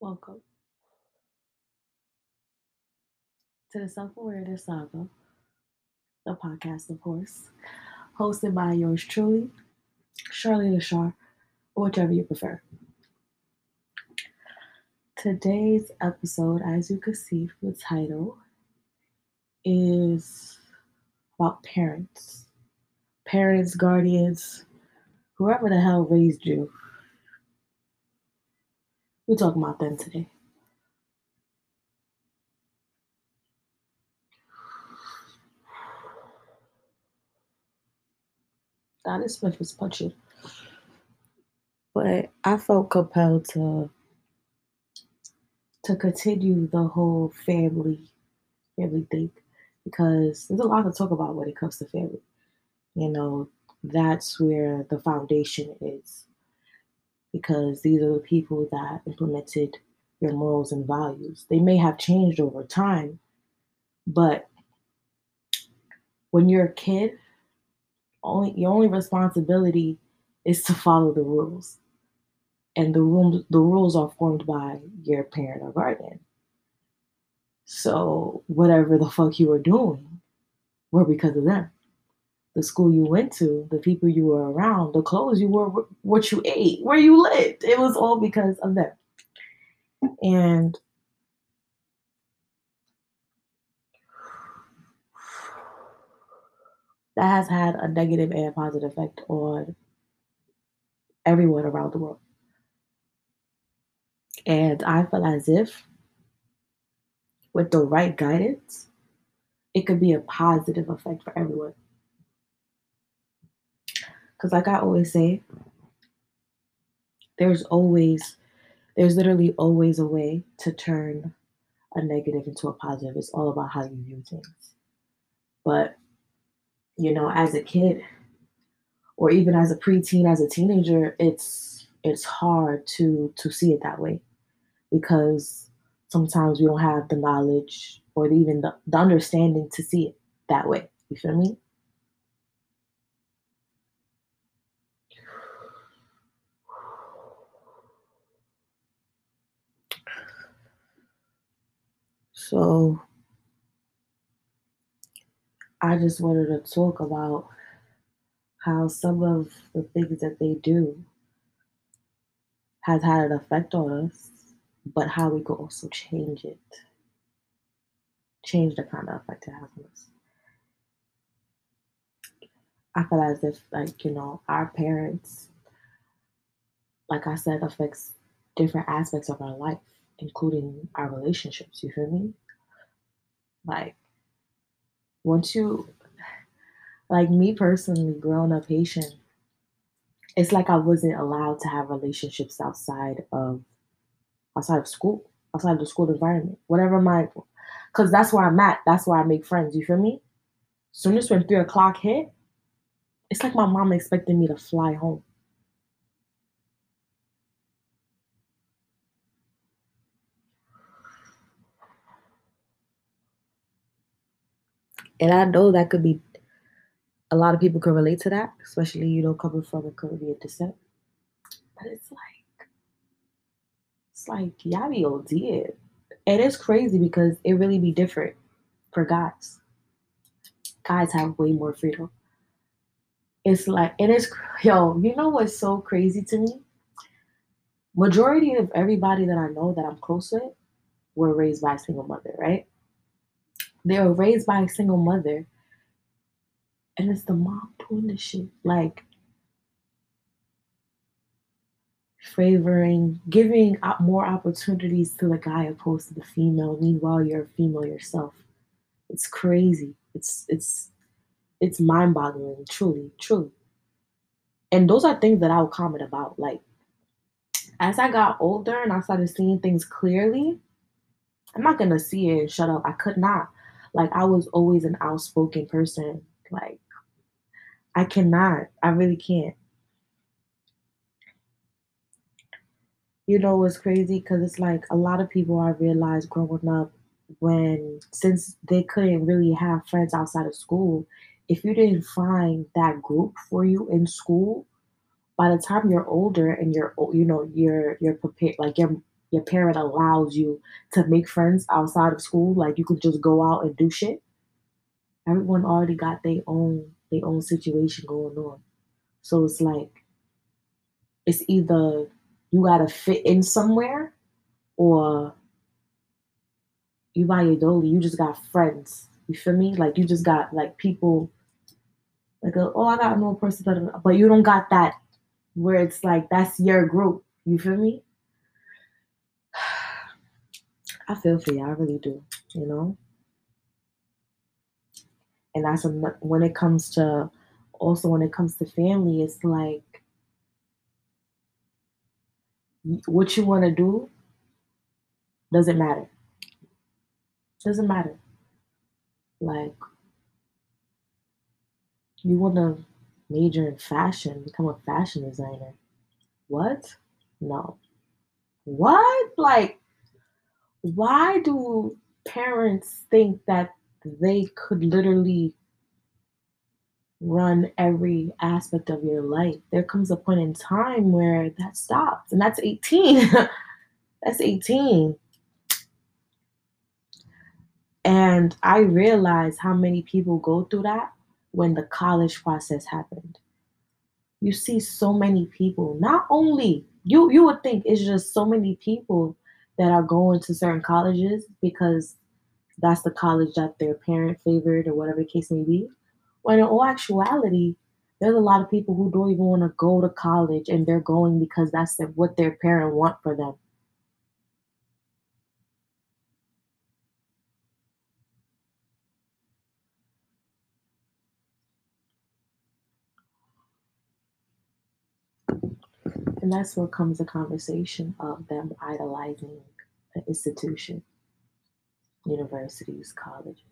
Welcome to the Self Awareness Saga, the podcast, of course, hosted by yours truly, Charlie Lashar, or whichever you prefer. Today's episode, as you can see from the title, is about parents. Parents, guardians, whoever the hell raised you. We're talking about them today. God, this spliff was punching. But I felt compelled to to continue the whole family family thing because there's a lot to talk about when it comes to family. You know, that's where the foundation is because these are the people that implemented your morals and values. They may have changed over time, but when you're a kid, only your only responsibility is to follow the rules. And the rules the rules are formed by your parent or guardian. So whatever the fuck you were doing were because of them. The school you went to, the people you were around, the clothes you wore, what you ate, where you lived. It was all because of them. And that has had a negative and positive effect on everyone around the world. And I feel as if with the right guidance, it could be a positive effect for everyone. Because, like I always say, there's always, there's literally always a way to turn a negative into a positive. It's all about how you view things. But, you know, as a kid, or even as a preteen, as a teenager, it's it's hard to to see it that way because sometimes we don't have the knowledge or even the, the understanding to see it that way. You feel me? So I just wanted to talk about how some of the things that they do has had an effect on us but how we could also change it, change the kind of effect it has on us. I feel as if, like, you know, our parents, like I said, affects different aspects of our life, including our relationships. You feel me? Like, once you, like me personally, growing up Haitian, it's like I wasn't allowed to have relationships outside of outside of school, outside of the school environment, whatever my, because that's where I'm at. That's where I make friends. You feel me? Soon as when three o'clock hit, it's like my mom expected me to fly home. And I know that could be a lot of people can relate to that, especially you know coming from a Caribbean descent. But it's like it's like y'all be OD. And it's crazy because it really be different for guys. Guys have way more freedom. It's like it is yo, you know what's so crazy to me? Majority of everybody that I know that I'm close with were raised by a single mother, right? They were raised by a single mother. And it's the mom doing the shit. Like favoring, giving up more opportunities to the guy opposed to the female. Meanwhile, you're a female yourself. It's crazy. It's it's it's mind-boggling. Truly, truly. And those are things that I would comment about. Like as I got older and I started seeing things clearly, I'm not gonna see it and shut up. I could not. Like I was always an outspoken person. Like I cannot. I really can't. you know it's crazy because it's like a lot of people I realized growing up when since they couldn't really have friends outside of school, if you didn't find that group for you in school, by the time you're older and you're you know you're you're prepared like you're your parent allows you to make friends outside of school, like you can just go out and do shit. Everyone already got their own their own situation going on. So it's like it's either you gotta fit in somewhere or you buy your dolly, you just got friends. You feel me? Like you just got like people like a, oh I got no person but you don't got that where it's like that's your group. You feel me? I feel for you, I really do, you know? And that's when it comes to also when it comes to family, it's like what you want to do doesn't matter. Doesn't matter. Like, you want to major in fashion, become a fashion designer. What? No. What? Like, why do parents think that they could literally run every aspect of your life. There comes a point in time where that stops, and that's 18. that's 18. And I realized how many people go through that when the college process happened. You see so many people, not only you you would think it's just so many people that are going to certain colleges because that's the college that their parent favored or whatever the case may be. When in all actuality, there's a lot of people who don't even want to go to college and they're going because that's what their parent want for them. And that's where comes the conversation of them idolizing an institution, universities, colleges.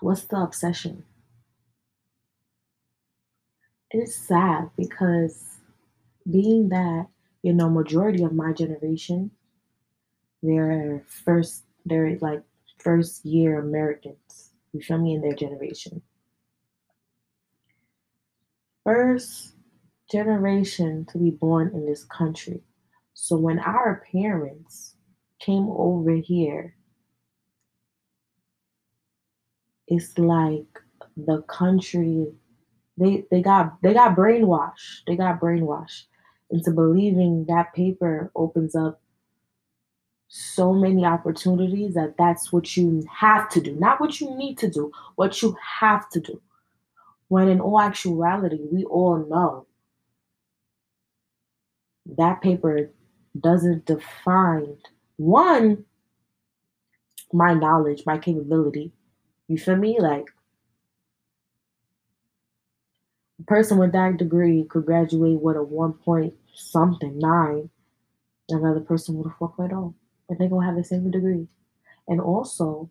What's the obsession? It's sad because being that, you know, majority of my generation, they're first, they're like first year Americans. You feel me in their generation. First generation to be born in this country. So when our parents came over here it's like the country they they got they got brainwashed. They got brainwashed into believing that paper opens up so many opportunities that that's what you have to do, not what you need to do, what you have to do. When in all actuality, we all know that paper doesn't define one my knowledge, my capability, you feel me? Like, a person with that degree could graduate with a one point something nine. Another person with a four oh, and they're gonna have the same degree. And also,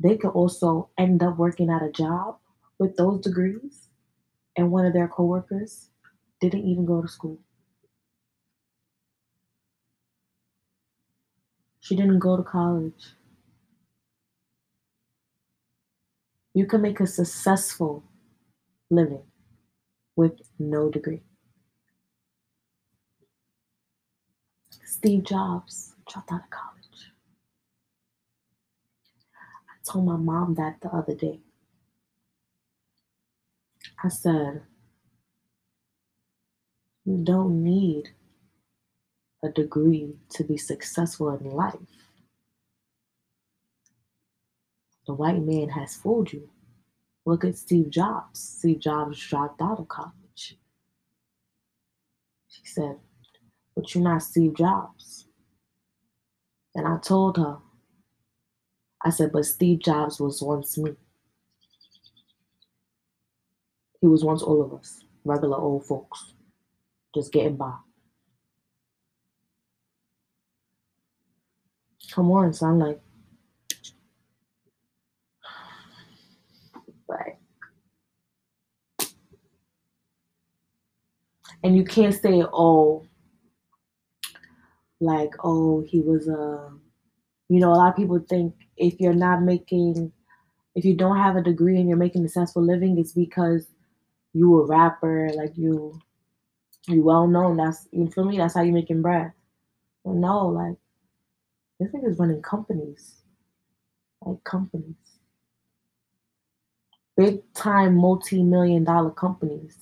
they could also end up working at a job with those degrees, and one of their coworkers didn't even go to school. She didn't go to college. You can make a successful living with no degree. Steve Jobs dropped out of college. I told my mom that the other day. I said, You don't need a degree to be successful in life. The white man has fooled you. Look at Steve Jobs. Steve Jobs dropped out of college. She said, But you're not Steve Jobs. And I told her, I said, But Steve Jobs was once me. He was once all of us, regular old folks, just getting by. Come on, son. Like, like, and you can't say oh like oh he was a uh, you know a lot of people think if you're not making if you don't have a degree and you're making a successful living it's because you a rapper like you you well known that's you feel me that's how you making bread But no, like this nigga's running companies. Like companies. Big time multi million dollar companies.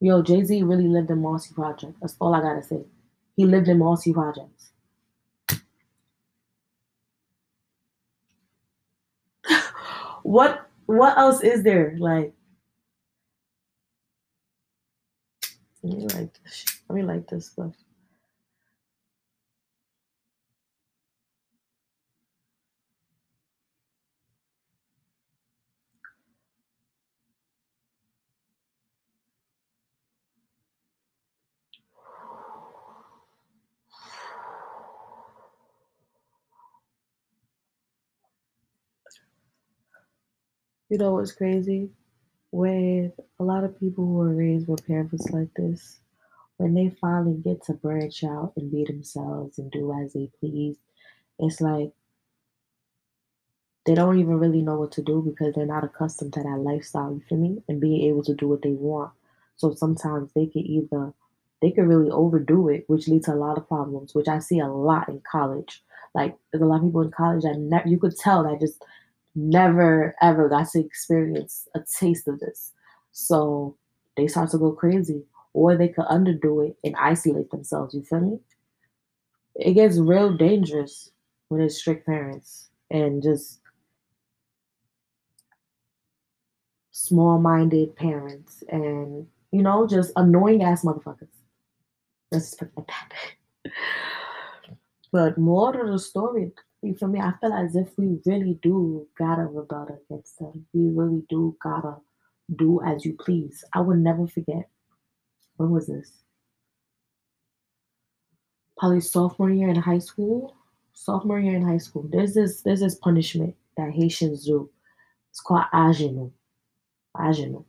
Yo, Jay Z really lived in Marcy Project. That's all I gotta say. He lived in Marcy Projects. what what else is there? Like, like this. Let me like this stuff. You know what's crazy? With a lot of people who are raised with parents like this, when they finally get to branch out and be themselves and do as they please, it's like they don't even really know what to do because they're not accustomed to that lifestyle, you feel me? And being able to do what they want. So sometimes they could either they could really overdo it, which leads to a lot of problems, which I see a lot in college. Like there's a lot of people in college that ne- you could tell that just never ever got to experience a taste of this. So they start to go crazy. Or they could underdo it and isolate themselves, you feel me? It gets real dangerous when it's strict parents and just small minded parents and you know, just annoying ass motherfuckers. Let's just put it like that. but more to the story, you feel me? I feel as if we really do gotta rebel against them. We really do gotta do as you please. I will never forget. When was this? Probably sophomore year in high school. Sophomore year in high school. There's this there's this punishment that Haitians do. It's called agenu. Agenu.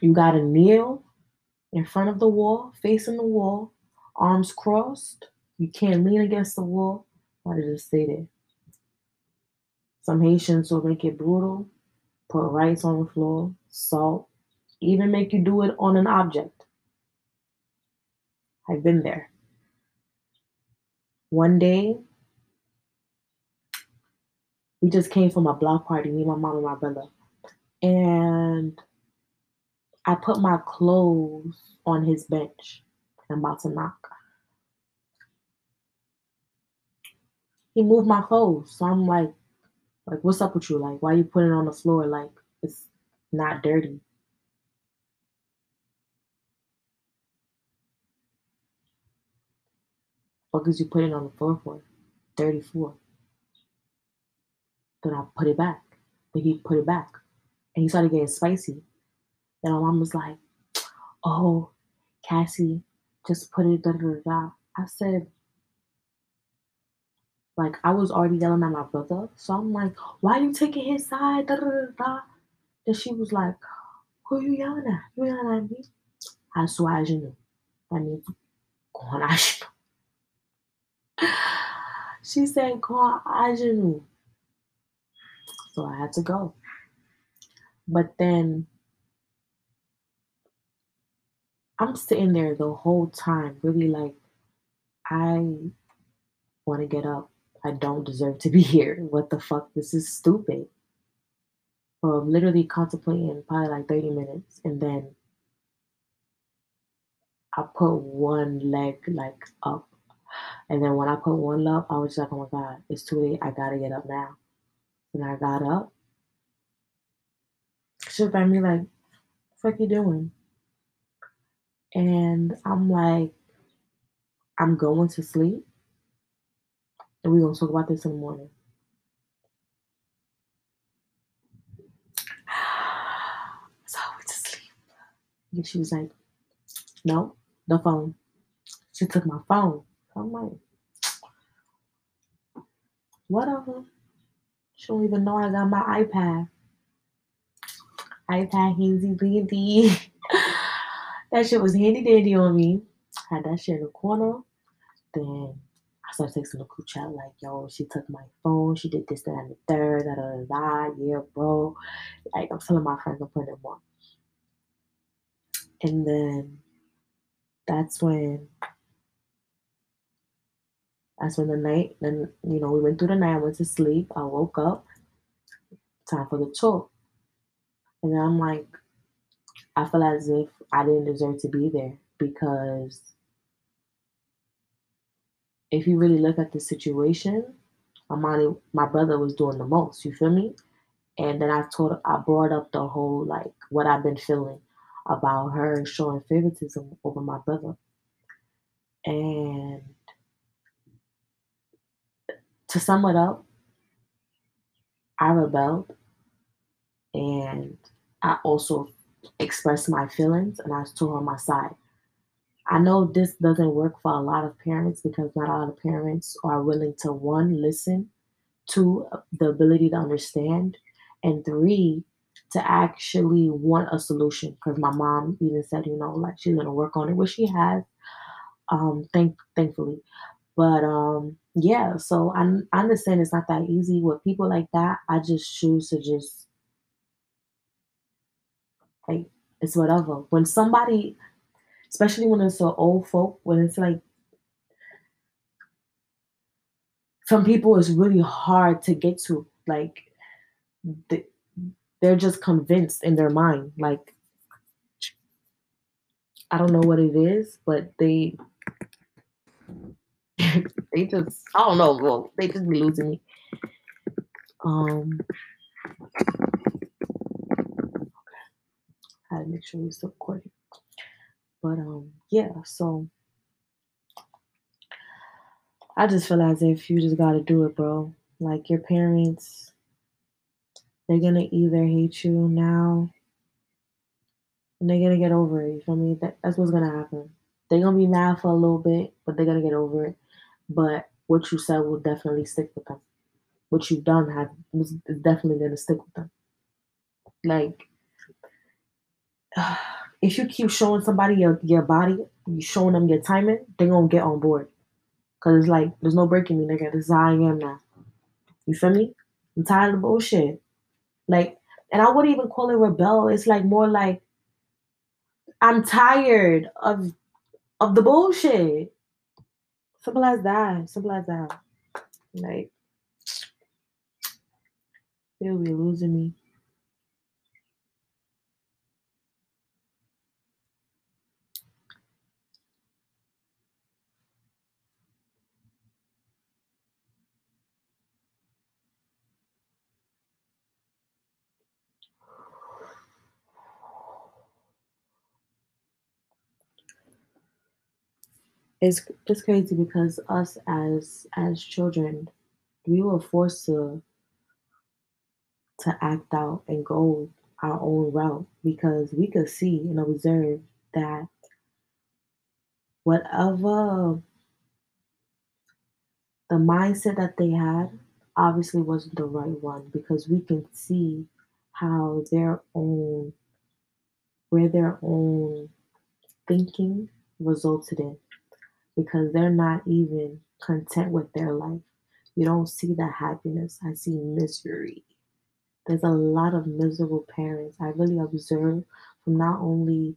You gotta kneel in front of the wall, facing the wall, arms crossed. You can't lean against the wall. Why did just stay there. Some Haitians will make it brutal, put rice on the floor, salt, even make you do it on an object. I've been there. One day, we just came from a block party, me, my mom, and my brother. And I put my clothes on his bench. I'm about to knock. He moved my clothes. So I'm like, like, what's up with you? Like, why you putting it on the floor? Like, it's not dirty. What is you put it on the floor for? Dirty floor. Then I put it back. Then he put it back. And he started getting spicy. Then my mom was like, oh, Cassie, just put it da da da. I said, like, I was already yelling at my brother. So I'm like, why you taking his side? Da da da da. Then she was like, who you yelling at? You yelling at me? I swear you know. That means She said, call Ajanu. So I had to go. But then I'm sitting there the whole time, really like, I want to get up. I don't deserve to be here. What the fuck? This is stupid. Or I'm literally contemplating probably like 30 minutes and then I put one leg like up. And then when I put one up, I was like, oh my God, it's too late. I gotta get up now. And I got up. She looked at me like, fuck you doing? And I'm like, I'm going to sleep. And we're gonna talk about this in the morning. So I went to sleep. And she was like, No, the phone. She took my phone. I'm like, whatever. She don't even know I got my iPad. iPad handy dandy. that shit was handy dandy on me. Had that shit in the corner. Then I started texting the crew chat like, yo, she took my phone, she did this, that, and the third, da da da da, yeah, bro. Like I'm telling my friends I'm putting them on. And then that's when that's when the night then you know we went through the night, I went to sleep, I woke up, time for the talk. And then I'm like, I feel as if I didn't deserve to be there because if you really look at the situation, Amani, my brother was doing the most. You feel me? And then I told, I brought up the whole like what I've been feeling about her showing favoritism over my brother. And to sum it up, I rebelled and I also expressed my feelings and I stood on my side. I know this doesn't work for a lot of parents because not a lot of parents are willing to one, listen, two, the ability to understand, and three, to actually want a solution. Because my mom even said, you know, like she's gonna work on it, which she has, um, thank thankfully. But um, yeah, so I, I understand it's not that easy with people like that. I just choose to just like it's whatever. When somebody especially when it's so old folk, when it's like some people it's really hard to get to. Like they, they're just convinced in their mind. Like I don't know what it is, but they they just I don't know, well, they just be losing me. Um okay. I had to make sure we still recording. But um, yeah, so I just feel as if you just gotta do it, bro. Like your parents, they're gonna either hate you now and they're gonna get over it. You feel me? That, that's what's gonna happen. They're gonna be mad for a little bit, but they're gonna get over it. But what you said will definitely stick with them. What you've done has definitely gonna stick with them. Like if you keep showing somebody your, your body, you showing them your timing, they gonna get on board. Cause it's like there's no breaking me, nigga. This is how I am now. You feel me? I'm tired of bullshit. Like, and I wouldn't even call it rebel. It's like more like I'm tired of of the bullshit. Simple as that. Simple as that. Like, they'll be losing me. It's it's crazy because us as as children, we were forced to to act out and go our own route because we could see and observe that whatever the mindset that they had obviously wasn't the right one because we can see how their own where their own thinking resulted in because they're not even content with their life. You don't see the happiness. I see misery. There's a lot of miserable parents. I really observe from not only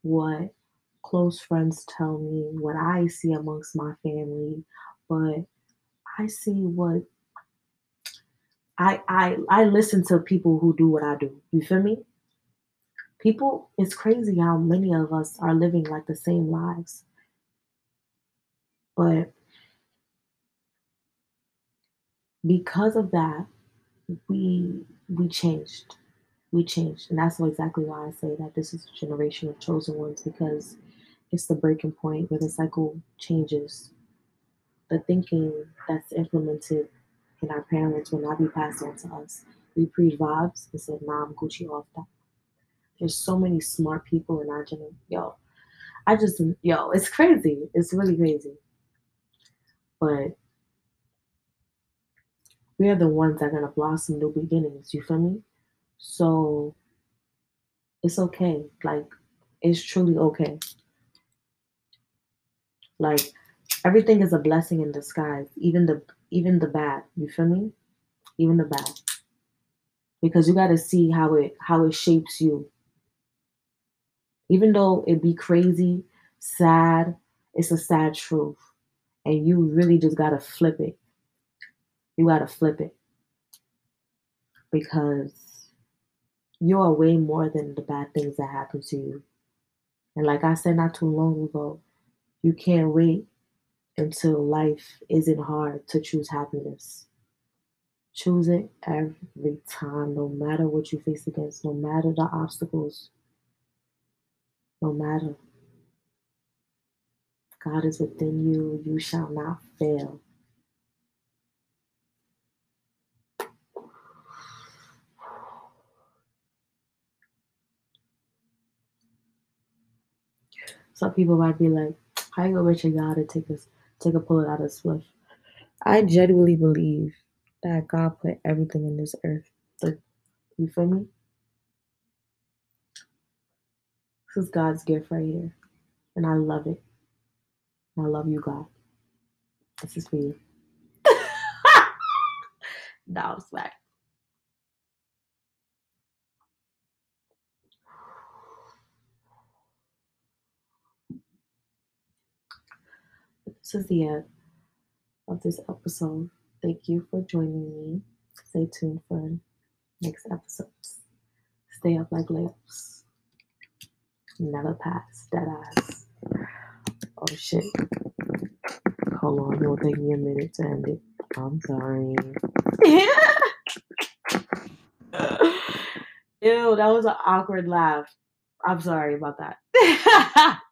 what close friends tell me, what I see amongst my family, but I see what I I I listen to people who do what I do. You feel me? People, it's crazy how many of us are living like the same lives. But because of that, we we changed. We changed. And that's exactly why I say that this is a generation of chosen ones because it's the breaking point where the cycle changes. The thinking that's implemented in our parents will not be passed on to us. We pre vibes and said, nah, Gucci off that. There's so many smart people in our generation. Yo, I just, yo, it's crazy. It's really crazy but we are the ones that are gonna blossom new beginnings. You feel me? So it's okay. Like it's truly okay. Like everything is a blessing in disguise. Even the even the bad. You feel me? Even the bad. Because you gotta see how it how it shapes you. Even though it be crazy, sad, it's a sad truth. And you really just gotta flip it. You gotta flip it. Because you are way more than the bad things that happen to you. And like I said not too long ago, you can't wait until life isn't hard to choose happiness. Choose it every time, no matter what you face against, no matter the obstacles, no matter. God is within you, you shall not fail. Some people might be like, how you gonna reach a God and take us take a bullet out of spliff? I genuinely believe that God put everything in this earth. Like, you feel me? This is God's gift right here. And I love it. I love you, God. This is for you. no, smack. This is the end of this episode. Thank you for joining me. Stay tuned for next episodes. Stay up like lamps. Never pass. Dead eyes. Oh shit. Hold on, it'll take me a minute to end it. I'm sorry. Ew, that was an awkward laugh. I'm sorry about that.